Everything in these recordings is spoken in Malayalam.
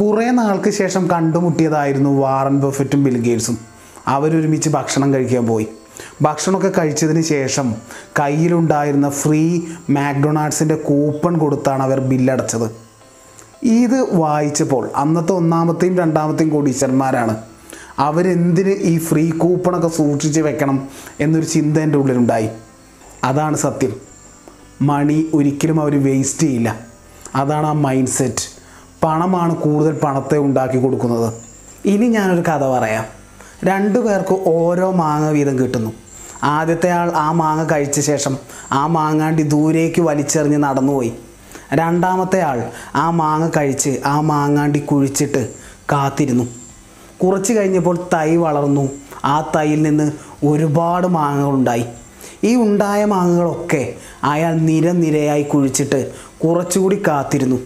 കുറേ നാൾക്ക് ശേഷം കണ്ടുമുട്ടിയതായിരുന്നു വാറൻ ബഫറ്റും ബിൽഗേറ്റ്സും അവരൊരുമിച്ച് ഭക്ഷണം കഴിക്കാൻ പോയി. ഭക്ഷണമൊക്കെ കഴിച്ചതിന് ശേഷം കയ്യിലുണ്ടായിരുന്ന ഫ്രീ മാക്ഡൊണാൾഡ്സിന്റെ കൂപ്പൺ കൊടുത്താണ് അവർ ബില്ലടച്ചത്. ഇത് വായിച്ചപ്പോൾ അന്നത്തെ ഒന്നാമത്തെയും രണ്ടാമത്തെയും കോടീശ്വരന്മാരാണ്. അവരെന്തിന് ഈ ഫ്രീ കൂപ്പണൊക്കെ സൂക്ഷിച്ച് വെക്കണം എന്നൊരു ചിന്ത എന്റെ ഉള്ളിലുണ്ടായി. അതാണ് സത്യം. മണി ഒരിക്കലും അവർ വേസ്റ്റ് ചെയ്യില്ല. അതാണ് ആ മൈൻഡ് സെറ്റ് പണമാണ് കൂടുതൽ പണത്തെ ഉണ്ടാക്കി കൊടുക്കുന്നത്. ഇനി ഞാനൊരു കഥ പറയാം. രണ്ടു പേർക്ക് ഓരോ മാങ്ങ വീതം കിട്ടുന്നു. ആദ്യത്തെ ആൾ ആ മാങ്ങ കഴിച്ച ശേഷം ആ മാങ്ങാണ്ടി ദൂരേക്ക് വലിച്ചെറിഞ്ഞ് നടന്നുപോയി. രണ്ടാമത്തെ ആൾ ആ മാങ്ങ കഴിച്ച് ആ മാങ്ങാണ്ടി കുഴിച്ചിട്ട് കാത്തിരുന്നു. കുറച്ച് കഴിഞ്ഞപ്പോൾ തൈ വളർന്നു. ആ തൈയിൽ നിന്ന് ഒരുപാട് മാങ്ങകളുണ്ടായി ഈ ഉണ്ടായ മാങ്ങകളൊക്കെ അയാൾ നിരനിരയായി കുഴിച്ചിട്ട് കുറച്ചുകൂടി കാത്തിരുന്നു.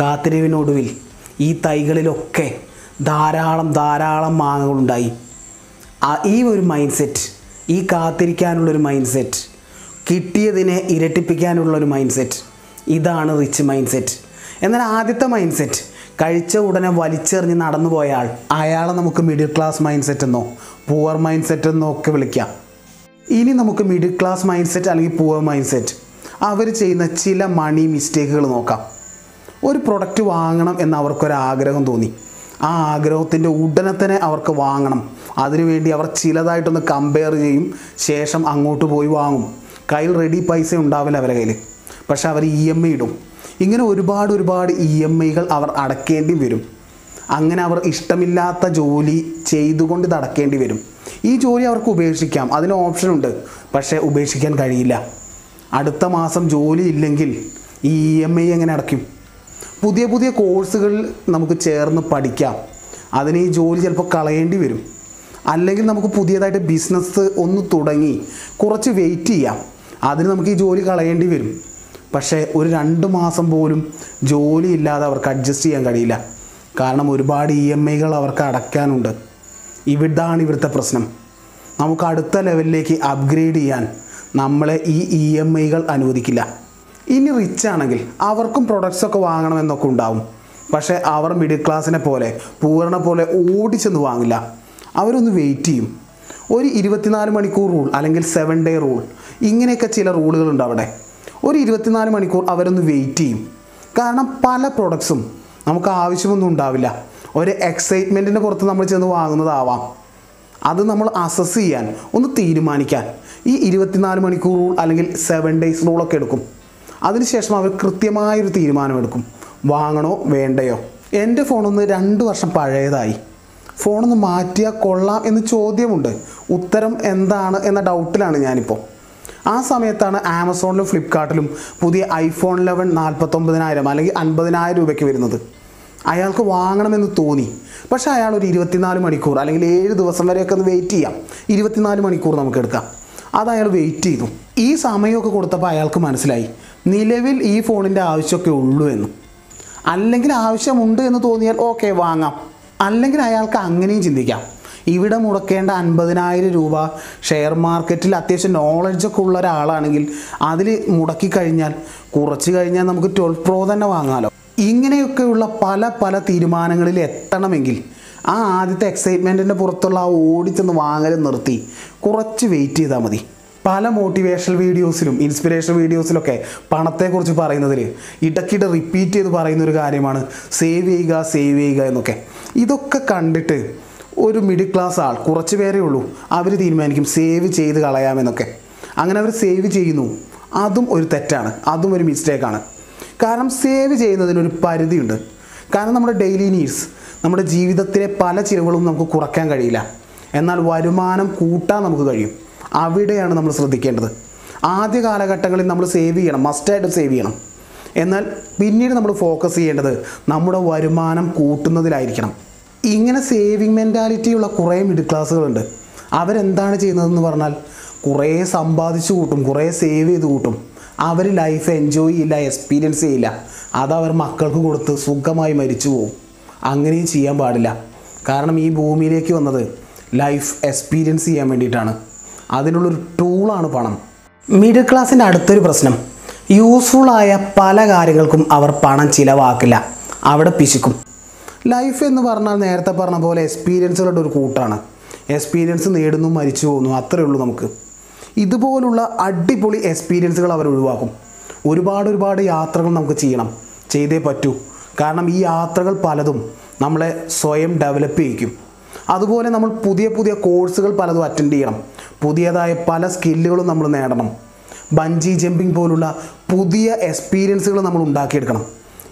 കാത്തിരിവിനൊടുവിൽ ഈ തൈകളിലൊക്കെ ധാരാളം ധാരാളം മാങ്ങകളുണ്ടായി. ഈ ഒരു മൈൻഡ് സെറ്റ് ഈ കാത്തിരിക്കാനുള്ളൊരു മൈൻഡ് സെറ്റ് കിട്ടിയതിനെ ഇരട്ടിപ്പിക്കാനുള്ളൊരു മൈൻഡ് സെറ്റ് ഇതാണ് റിച്ച് മൈൻഡ് സെറ്റ് എന്നാൽ ആദ്യത്തെ മൈൻഡ് സെറ്റ് കഴിച്ച ഉടനെ വലിച്ചെറിഞ്ഞ് നടന്നു പോയ അയാളെ നമുക്ക് മിഡിൽ ക്ലാസ് മൈൻഡ് സെറ്റ് എന്നോ പുവർ മൈൻഡ് സെറ്റ് എന്നോ ഒക്കെ വിളിക്കാം. ഇനി നമുക്ക് മിഡിൽ ക്ലാസ് മൈൻഡ് സെറ്റ് അല്ലെങ്കിൽ പുവർ മൈൻഡ് സെറ്റ് അവർ ചെയ്യുന്ന ചില മണി മിസ്റ്റേക്കുകൾ നോക്കാം. ഒരു പ്രൊഡക്റ്റ് വാങ്ങണം എന്ന് അവർക്കൊരാഗ്രഹം തോന്നി. ആ ആഗ്രഹത്തിന്റെ ഉടനെ തന്നെ അവർക്ക് വാങ്ങണം. അതിനുവേണ്ടി അവർ ചിലതായിട്ടൊന്ന് കമ്പയർ ചെയ്യും. ശേഷം അങ്ങോട്ട് പോയി വാങ്ങും. കയ്യിൽ റെഡി പൈസ ഉണ്ടാവില്ല അവരെ കയ്യിൽ പക്ഷേ അവർ ഇ എം ഐ ഇടും. ഇങ്ങനെ ഒരുപാട് ഒരുപാട് ഇ എം ഐകൾ അവർ അടക്കേണ്ടി വരും. അങ്ങനെ അവർ ഇഷ്ടമില്ലാത്ത ജോലി ചെയ്തുകൊണ്ട് ഇത് അടക്കേണ്ടി വരും. ഈ ജോലി അവർക്ക് ഉപേക്ഷിക്കാം. അതിന് ഓപ്ഷനുണ്ട് പക്ഷേ ഉപേക്ഷിക്കാൻ കഴിയില്ല. അടുത്ത മാസം ജോലി ഇല്ലെങ്കിൽ ഈ ഇ എം ഐ എങ്ങനെ അടയ്ക്കും? പുതിയ പുതിയ കോഴ്സുകൾ നമുക്ക് ചേർന്ന് പഠിക്കാം. അതിന് ഈ ജോലി ചിലപ്പോൾ കളയേണ്ടി വരും. അല്ലെങ്കിൽ നമുക്ക് പുതിയതായിട്ട് ബിസിനസ് ഒന്ന് തുടങ്ങി കുറച്ച് വെയിറ്റ് ചെയ്യാം. അതിന് നമുക്ക് ഈ ജോലി കളയേണ്ടി വരും. പക്ഷേ ഒരു രണ്ട് മാസം പോലും ജോലി ഇല്ലാതെ അവർക്ക് അഡ്ജസ്റ്റ് ചെയ്യാൻ കഴിയില്ല. കാരണം ഒരുപാട് ഇ എം ഐകൾ അവർക്ക് അടയ്ക്കാനുണ്ട്. ഇവിടാണ് ഇവിടുത്തെ പ്രശ്നം. നമുക്ക് അടുത്ത ലെവലിലേക്ക് അപ്ഗ്രേഡ് ചെയ്യാൻ നമ്മളെ ഈ ഇ എം ഐകൾ അനുവദിക്കില്ല. ഇനി റിച്ച് ആണെങ്കിൽ അവർക്കും പ്രൊഡക്ട്സ് ഒക്കെ വാങ്ങണമെന്നൊക്കെ ഉണ്ടാവും. പക്ഷേ അവർ മിഡിൽ ക്ലാസ്സിനെ പോലെ പൂർണ പോലെ ഓടിച്ചെന്ന് വാങ്ങില്ല. അവരൊന്ന് വെയിറ്റ് ചെയ്യും. ഒരു ഇരുപത്തിനാല് മണിക്കൂർ റൂൾ അല്ലെങ്കിൽ സെവൻ ഡേ റൂൾ ഇങ്ങനെയൊക്കെ ചില റൂളുകളുണ്ട് അവിടെ. ഒരു ഇരുപത്തിനാല് മണിക്കൂർ അവരൊന്ന് വെയിറ്റ് ചെയ്യും. കാരണം പല പ്രൊഡക്ട്സും നമുക്ക് ആവശ്യമൊന്നും ഉണ്ടാവില്ല. ഒരു എക്സൈറ്റ്മെന്റിന്റെ പുറത്ത് നമ്മൾ ചെന്ന് വാങ്ങുന്നതാവാം. അത് നമ്മൾ അസസ് ചെയ്യാൻ ഒന്ന് തീരുമാനിക്കാൻ. ഈ ഇരുപത്തിനാല് മണിക്കൂർ റൂൾ അല്ലെങ്കിൽ സെവൻ ഡേയ്സ് റൂളൊക്കെ എടുക്കും. അതിനുശേഷം അവർ കൃത്യമായൊരു തീരുമാനമെടുക്കും. വാങ്ങണോ വേണ്ടയോ? എന്റെ ഫോണൊന്ന് രണ്ട് വർഷം പഴയതായി. ഫോണൊന്ന് മാറ്റിയാൽ കൊള്ളാം എന്ന് ചോദ്യമുണ്ട്. ഉത്തരം എന്താണ് എന്ന ഡൗട്ടിലാണ് ഞാനിപ്പോൾ ആ സമയത്താണ് ആമസോണിലും ഫ്ലിപ്കാർട്ടിലും പുതിയ ഐഫോൺ ലെവൻ നാൽപ്പത്തൊമ്പതിനായിരം അല്ലെങ്കിൽ അൻപതിനായിരം രൂപയ്ക്ക് വരുന്നത്. അയാൾക്ക് വാങ്ങണമെന്ന് തോന്നി. പക്ഷേ അയാൾ ഒരു ഇരുപത്തിനാല് മണിക്കൂർ അല്ലെങ്കിൽ ഏഴ് ദിവസം വരെയൊക്കെ ഒന്ന് വെയിറ്റ് ചെയ്യാം. ഇരുപത്തിനാല് മണിക്കൂർ നമുക്ക് എടുക്കാം. അത് അയാൾ വെയിറ്റ് ചെയ്തു. ഈ സമയമൊക്കെ കൊടുത്തപ്പോൾ അയാൾക്ക് മനസ്സിലായി. നിലവിൽ ഈ ഫോണിന്റെ ആവശ്യമൊക്കെ ഉള്ളൂ എന്ന്. അല്ലെങ്കിൽ ആവശ്യമുണ്ട് എന്ന് തോന്നിയാൽ ഓക്കെ വാങ്ങാം. അല്ലെങ്കിൽ അയാൾക്ക് അങ്ങനെയും ചിന്തിക്കാം. ഇവിടെ മുടക്കേണ്ട അൻപതിനായിരം രൂപ ഷെയർ മാർക്കറ്റിൽ അത്യാവശ്യം നോളജൊക്കെ ഉള്ള ഒരാളാണെങ്കിൽ അതിൽ മുടക്കി കഴിഞ്ഞാൽ കുറച്ച് കഴിഞ്ഞാൽ നമുക്ക് ട്വൽവ് പ്രോ തന്നെ വാങ്ങാമല്ലോ ഇങ്ങനെയൊക്കെയുള്ള പല പല തീരുമാനങ്ങളിൽ എത്തണമെങ്കിൽ ആ ആദ്യത്തെ എക്സൈറ്റ്മെന്റിന്റെ പുറത്തുള്ള ആ ഓടിച്ചെന്ന് വാങ്ങൽ നിർത്തി. കുറച്ച് വെയിറ്റ് ചെയ്താൽ മതി. പല മോട്ടിവേഷണൽ വീഡിയോസിലും ഇൻസ്പിറേഷണൽ വീഡിയോസിലൊക്കെ പണത്തെക്കുറിച്ച് പറയുന്നതിൽ ഇടയ്ക്കിടെ റിപ്പീറ്റ് ചെയ്ത് പറയുന്ന ഒരു കാര്യമാണ് സേവ് ചെയ്യുക സേവ് ചെയ്യുക എന്നൊക്കെ. ഇതൊക്കെ കണ്ടിട്ട് ഒരു മിഡിൽ ക്ലാസ് ആൾ കുറച്ച് പേരേ ഉള്ളൂ അവർ തീരുമാനിക്കും സേവ് ചെയ്ത് കളയാമെന്നൊക്കെ അങ്ങനെ അവർ സേവ് ചെയ്യുന്നു. അതും ഒരു തെറ്റാണ്. അതും ഒരു മിസ്റ്റേക്കാണ് കാരണം സേവ് ചെയ്യുന്നതിനൊരു പരിധിയുണ്ട്. കാരണം നമ്മുടെ ഡെയിലി നീഡ്സ് നമ്മുടെ ജീവിതത്തിലെ പല ചിലവുകളും നമുക്ക് കുറയ്ക്കാൻ കഴിയില്ല. എന്നാൽ വരുമാനം കൂട്ടാൻ നമുക്ക് കഴിയും. അവിടെയാണ് നമ്മൾ ശ്രദ്ധിക്കേണ്ടത്. ആദ്യ കാലഘട്ടങ്ങളിൽ നമ്മൾ സേവ് ചെയ്യണം മസ്റ്റായിട്ട് സേവ് ചെയ്യണം. എന്നാൽ പിന്നീട് നമ്മൾ ഫോക്കസ് ചെയ്യേണ്ടത് നമ്മുടെ വരുമാനം കൂട്ടുന്നതിലായിരിക്കണം. ഇങ്ങനെ സേവിങ് മെന്റാലിറ്റിയുള്ള കുറേ മിഡിൽ ക്ലാസ്സുകളുണ്ട് അവരെന്താണ് ചെയ്യുന്നതെന്ന് പറഞ്ഞാൽ കുറേ സമ്പാദിച്ചു കൂട്ടും കുറേ സേവ് ചെയ്ത് കൂട്ടും. അവർ ലൈഫ് എൻജോയ് ചെയ്യില്ല എക്സ്പീരിയൻസ് ചെയ്യില്ല. അതവർ മക്കൾക്ക് കൊടുത്ത് സുഖമായി മരിച്ചു പോകും അങ്ങനെയും ചെയ്യാൻ പാടില്ല. കാരണം ഈ ഭൂമിയിലേക്ക് വന്നത് ലൈഫ് എക്സ്പീരിയൻസ് ചെയ്യാൻ വേണ്ടിയിട്ടാണ്. അതിനുള്ളൊരു ടൂളാണ് പണം. മിഡിൽ ക്ലാസ്സിന്റെ അടുത്തൊരു പ്രശ്നം. യൂസ്ഫുള്ളായ പല കാര്യങ്ങൾക്കും അവർ പണം ചിലവാക്കില്ല. അവിടെ പിശുക്കും. ലൈഫ് എന്ന് പറഞ്ഞാൽ നേരത്തെ പറഞ്ഞ പോലെ എക്സ്പീരിയൻസുകളുടെ ഒരു കൂട്ടാണ്. എക്സ്പീരിയൻസ് നേടുന്നു മരിച്ചു പോകുന്നു അത്രയേ ഉള്ളൂ നമുക്ക്. ഇതുപോലുള്ള അടിപൊളി എക്സ്പീരിയൻസുകൾ അവർ ഒഴിവാക്കും. ഒരുപാട് ഒരുപാട് യാത്രകൾ നമുക്ക് ചെയ്യണം. ചെയ്തേ പറ്റൂ. കാരണം ഈ യാത്രകൾ പലതും നമ്മളെ സ്വയം ഡെവലപ്പ് ചെയ്യിക്കും. അതുപോലെ നമ്മൾ പുതിയ പുതിയ കോഴ്സുകൾ പലതും അറ്റൻഡ് ചെയ്യണം. പുതിയതായ പല സ്കില്ലുകളും നമ്മൾ നേടണം. ബഞ്ചി ജമ്പിങ് പോലുള്ള പുതിയ എക്സ്പീരിയൻസുകൾ നമ്മൾ ഉണ്ടാക്കിയെടുക്കണം.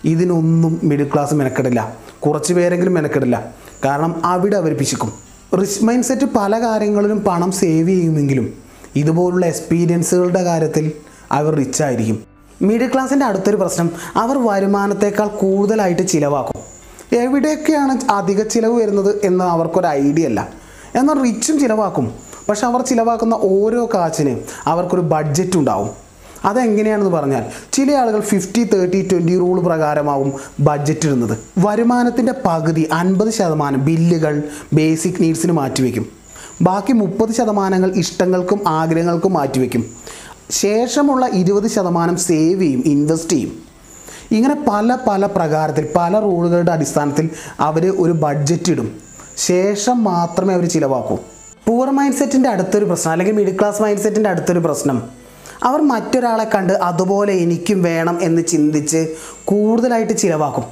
ഇതിനൊന്നും മിഡിൽ ക്ലാസ് മെനക്കെടില്ല. കുറച്ച് പേരെങ്കിലും മെനക്കെടില്ല. കാരണം അവിടെ അവർ പിശിക്കും. റിച്ച് മൈൻഡ് സെറ്റ് പല കാര്യങ്ങളിലും പണം സേവ് ചെയ്യുമെങ്കിലും ഇതുപോലുള്ള എക്സ്പീരിയൻസുകളുടെ കാര്യത്തിൽ അവർ റിച്ച് ആയിരിക്കും. മിഡിൽ ക്ലാസ്സിന്റെ അടുത്തൊരു പ്രശ്നം അവർ വരുമാനത്തേക്കാൾ കൂടുതലായിട്ട് ചിലവാക്കും. എവിടെയൊക്കെയാണ് അധിക ചിലവ് വരുന്നത് എന്ന് അവർക്കൊരു ഐഡിയ അല്ല. എന്നാൽ റിച്ചും ചിലവാക്കും. പക്ഷെ അവർ ചിലവാക്കുന്ന ഓരോ കാശിന് അവർക്കൊരു ബഡ്ജറ്റ് ഉണ്ടാവും. അതെങ്ങനെയാണെന്ന് പറഞ്ഞാൽ ചില ആളുകൾ ഫിഫ്റ്റി തേർട്ടി ട്വന്റി റൂൾ പ്രകാരമാവും ബഡ്ജറ്റ് ഇടുന്നത്. വരുമാനത്തിന്റെ പകുതി അൻപത് ശതമാനം ബില്ലുകൾ ബേസിക് നീഡ്സിന് മാറ്റിവെക്കും. ബാക്കി മുപ്പത് ശതമാനങ്ങൾ ഇഷ്ടങ്ങൾക്കും ആഗ്രഹങ്ങൾക്കും മാറ്റിവെക്കും. ശേഷമുള്ള ഇരുപത് ശതമാനം സേവ് ചെയ്യും ഇൻവെസ്റ്റ് ചെയ്യും. ഇങ്ങനെ പല പല പ്രകാരത്തിൽ പല റൂളുകളുടെ അടിസ്ഥാനത്തിൽ അവർ ഒരു ബഡ്ജറ്റ് ഇടും. ശേഷം മാത്രമേ അവർ ചിലവാക്കൂ. പൂർ മൈൻഡ് സെറ്റിന്റെ അടുത്തൊരു പ്രശ്നം അല്ലെങ്കിൽ മിഡിൽ ക്ലാസ് മൈൻഡ് സെറ്റിന്റെ അടുത്തൊരു പ്രശ്നം. അവർ മറ്റൊരാളെ കണ്ട് അതുപോലെ എനിക്കും വേണം എന്ന് ചിന്തിച്ച് കൂടുതലായിട്ട് ചിലവാക്കും.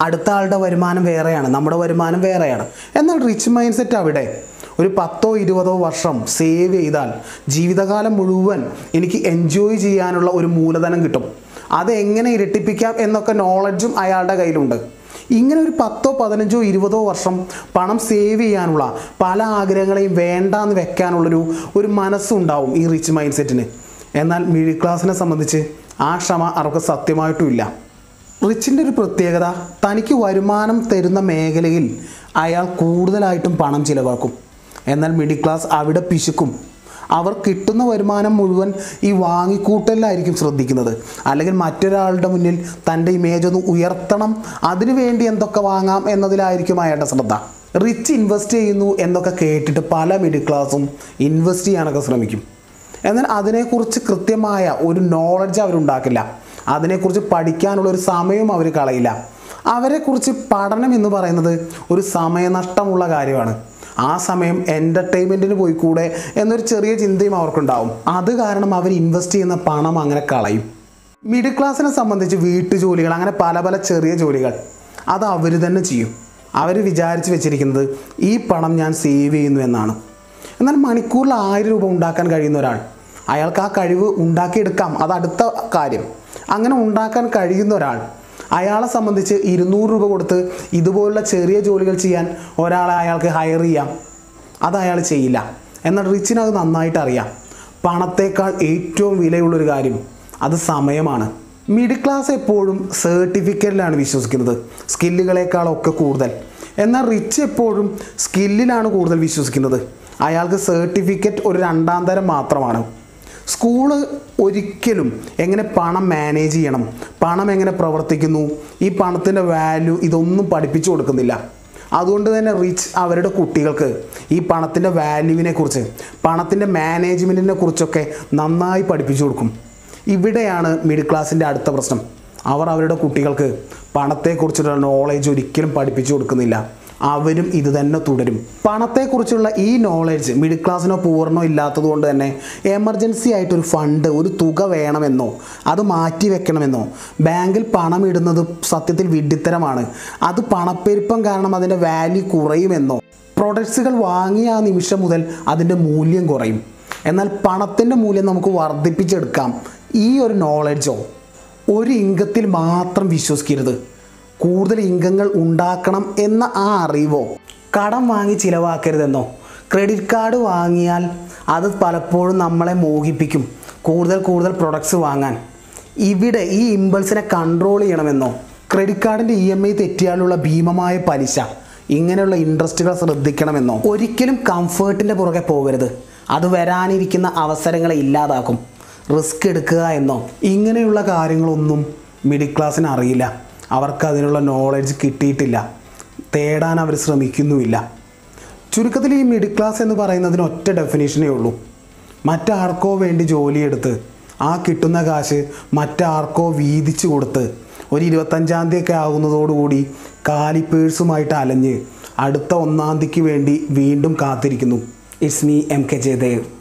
അടുത്ത ആളുടെ വരുമാനം വേറെയാണ് നമ്മുടെ വരുമാനം വേറെയാണ്. എന്നാൽ റിച്ച് മൈൻഡ് സെറ്റ് അവിടെ ഒരു പത്തോ ഇരുപതോ വർഷം സേവ് ചെയ്താൽ ജീവിതകാലം മുഴുവൻ എനിക്ക് എൻജോയ് ചെയ്യാനുള്ള ഒരു മൂലധനം കിട്ടും. അത് എങ്ങനെ ഇരട്ടിപ്പിക്കാം എന്നൊക്കെ നോളജും അയാളുടെ കയ്യിലുണ്ട്. ഇങ്ങനെ ഒരു പത്തോ പതിനഞ്ചോ ഇരുപതോ വർഷം പണം സേവ് ചെയ്യാനുള്ള പല ആഗ്രഹങ്ങളെയും വേണ്ടാന്ന് വെക്കാനുള്ളൊരു ഒരു മനസ്സുണ്ടാവും ഈ റിച്ച് മൈൻഡ് സെറ്റിന് എന്നാൽ മിഡിൽ ക്ലാസ്സിനെ സംബന്ധിച്ച് ആ ക്ഷമ അവർക്ക് സത്യമായിട്ടും ഇല്ല റിച്ചിന്റെ ഒരു പ്രത്യേകത തനിക്ക് വരുമാനം തരുന്ന മേഖലയിൽ അയാൾ കൂടുതലായിട്ടും പണം ചിലവാക്കും. എന്നാൽ മിഡിൽ ക്ലാസ് അവിടെ പിശുക്കും. അവർ കിട്ടുന്ന വരുമാനം മുഴുവൻ ഈ വാങ്ങിക്കൂട്ടലിലായിരിക്കും ശ്രദ്ധിക്കുന്നത്. അല്ലെങ്കിൽ മറ്റൊരാളുടെ മുന്നിൽ തന്റെ ഇമേജ് ഒന്ന് ഉയർത്തണം. അതിനുവേണ്ടി എന്തൊക്കെ വാങ്ങാം എന്നതിലായിരിക്കും അയാളുടെ ശ്രദ്ധ. റിച്ച് ഇൻവെസ്റ്റ് ചെയ്യുന്നു എന്നൊക്കെ കേട്ടിട്ട് പല മിഡിൽ ക്ലാസ്സും ഇൻവെസ്റ്റ് ചെയ്യാനൊക്കെ ശ്രമിക്കും. എന്നാൽ അതിനെക്കുറിച്ച് കൃത്യമായ ഒരു നോളജ് അവരുണ്ടാക്കില്ല. അതിനെക്കുറിച്ച് പഠിക്കാനുള്ള ഒരു സമയവും അവർ കളയില്ല. അവരെക്കുറിച്ച് പഠനം എന്ന് പറയുന്നത് ഒരു സമയനഷ്ടമുള്ള കാര്യമാണ്. ആ സമയം എന്റർടൈൻമെന്റിന് കൂടെ എന്നൊരു ചെറിയ ചിന്തയും അവർക്കുണ്ടാവും. അത് കാരണം അവർ ഇൻവെസ്റ്റ് ചെയ്യുന്ന പണം അങ്ങനെ കളയും. മിഡിൽ ക്ലാസ്സിനെ സംബന്ധിച്ച് വീട്ടുജോലികൾ അങ്ങനെ പല പല ചെറിയ ജോലികൾ അത് അവർ തന്നെ ചെയ്യും. അവർ വിചാരിച്ച് വെച്ചിരിക്കുന്നത് ഈ പണം ഞാൻ സേവ് ചെയ്യുന്നു എന്നാണ്. എന്നാൽ മണിക്കൂറിൽ ആയിരം രൂപ ഉണ്ടാക്കാൻ കഴിയുന്ന ഒരാൾ അയാൾക്ക് ആ കഴിവ് ഉണ്ടാക്കിയെടുക്കാം. അത് അടുത്ത കാര്യം. അങ്ങനെ ഉണ്ടാക്കാൻ കഴിയുന്ന ഒരാൾ അയാളെ സംബന്ധിച്ച് ഇരുന്നൂറ് രൂപ കൊടുത്ത് ഇതുപോലുള്ള ചെറിയ ജോലികൾ ചെയ്യാൻ ഒരാളെ അയാൾക്ക് ഹയർ ചെയ്യാം. അത് അയാൾ ചെയ്യില്ല. എന്നാൽ റിച്ചിന് അത് നന്നായിട്ട് അറിയാം. പണത്തേക്കാൾ ഏറ്റവും വിലയുള്ളൊരു കാര്യം അത് സമയമാണ്. മിഡിൽ ക്ലാസ് എപ്പോഴും സർട്ടിഫിക്കറ്റിലാണ് വിശ്വസിക്കുന്നത്. സ്കില്ലുകളെക്കാളൊക്കെ കൂടുതൽ. എന്നാൽ റിച്ച് എപ്പോഴും സ്കില്ലിലാണ് കൂടുതൽ വിശ്വസിക്കുന്നത്. അയാൾക്ക് സർട്ടിഫിക്കറ്റ് ഒരു രണ്ടാം തരം മാത്രമാണ്. സ്കൂൾ ഒരിക്കലും എങ്ങനെ പണം മാനേജ് ചെയ്യണം? പണം എങ്ങനെ പ്രവർത്തിക്കുന്നു? ഈ പണത്തിന്റെ വാല്യൂ ഇതൊന്നും പഠിപ്പിച്ചു കൊടുക്കുന്നില്ല. അതുകൊണ്ട് തന്നെ റിച്ച് അവരുടെ കുട്ടികൾക്ക് ഈ പണത്തിന്റെ വാല്യൂവിനെ കുറിച്ച് പണത്തിന്റെ മാനേജ്മെന്റിനെ കുറിച്ചൊക്കെ നന്നായി പഠിപ്പിച്ചു കൊടുക്കും. ഇവിടെയാണ് മിഡിൽ ക്ലാസ്സിന്റെ അടുത്ത പ്രശ്നം. അവർ അവരുടെ കുട്ടികൾക്ക് പണത്തെക്കുറിച്ചുള്ള നോളേജ് ഒരിക്കലും പഠിപ്പിച്ചു കൊടുക്കുന്നില്ല. അവരും ഇത് തന്നെ തുടരും. പണത്തെക്കുറിച്ചുള്ള ഈ നോളേജ് മിഡിൽ ക്ലാസ്സിനോ പൂർണോ ഇല്ലാത്തതുകൊണ്ട് തന്നെ എമർജൻസി ആയിട്ടൊരു ഫണ്ട് ഒരു തുക വേണമെന്നോ അത് മാറ്റി വെക്കണമെന്നോ ബാങ്കിൽ പണം ഇടുന്നത് സത്യത്തിൽ വിഡ്ഢിത്തരമാണ്. അത് പണപ്പെരുപ്പം കാരണം അതിന്റെ വാല്യൂ കുറയുമെന്നോ പ്രൊഡക്ട്സുകൾ വാങ്ങിയ ആ നിമിഷം മുതൽ അതിന്റെ മൂല്യം കുറയും. എന്നാൽ പണത്തിന്റെ മൂല്യം നമുക്ക് വർദ്ധിപ്പിച്ചെടുക്കാം. ഈ ഒരു നോളജോ ഒരു ഇംഗത്തിൽ മാത്രം വിശ്വസിക്കരുത്. കൂടുതൽ ഇംഗങ്ങൾ ഉണ്ടാക്കണം എന്ന ആ അറിവോ? കടം വാങ്ങി ചിലവാക്കരുതെന്നോ? ക്രെഡിറ്റ് കാർഡ് വാങ്ങിയാൽ അത് പലപ്പോഴും നമ്മളെ മോഹിപ്പിക്കും കൂടുതൽ കൂടുതൽ പ്രൊഡക്ട്സ് വാങ്ങാൻ. ഇവിടെ ഈ ഇമ്പൾസിനെ കൺട്രോൾ ചെയ്യണമെന്നോ? ക്രെഡിറ്റ് കാർഡിന്റെ ഇ എം ഐ തെറ്റിയാലുള്ള ഭീമമായ പലിശ ഇങ്ങനെയുള്ള ഇൻട്രസ്റ്റുകൾ ശ്രദ്ധിക്കണമെന്നോ? ഒരിക്കലും കംഫേർട്ടിന്റെ പുറകെ പോകരുത്. അത് വരാനിരിക്കുന്ന അവസരങ്ങളെ ഇല്ലാതാക്കും. റിസ്ക് എടുക്കുക എന്നോ? ഇങ്ങനെയുള്ള കാര്യങ്ങളൊന്നും മിഡിൽ ക്ലാസ്സിന് അറിയില്ല. അവർക്ക് അതിനുള്ള നോളജ് കിട്ടിയിട്ടില്ല. തേടാൻ അവർ ശ്രമിക്കുന്നുമില്ല. ചുരുക്കത്തിൽ ഈ മിഡിൽ ക്ലാസ് എന്ന് പറയുന്നതിന് ഒറ്റ ഡെഫിനേഷനേ ഉള്ളൂ. മറ്റാർക്കോ വേണ്ടി ജോലിയെടുത്ത് ആ കിട്ടുന്ന കാശ് മറ്റാർക്കോ വീതിച്ചു കൊടുത്ത് ഒരു ഇരുപത്തഞ്ചാം തീയതി ഒക്കെ ആകുന്നതോടുകൂടി കാലിപ്പേഴ്സുമായിട്ട് അലഞ്ഞ് അടുത്ത ഒന്നാം തീയതിക്ക് വേണ്ടി വീണ്ടും കാത്തിരിക്കുന്നു. It's me M K Jayadev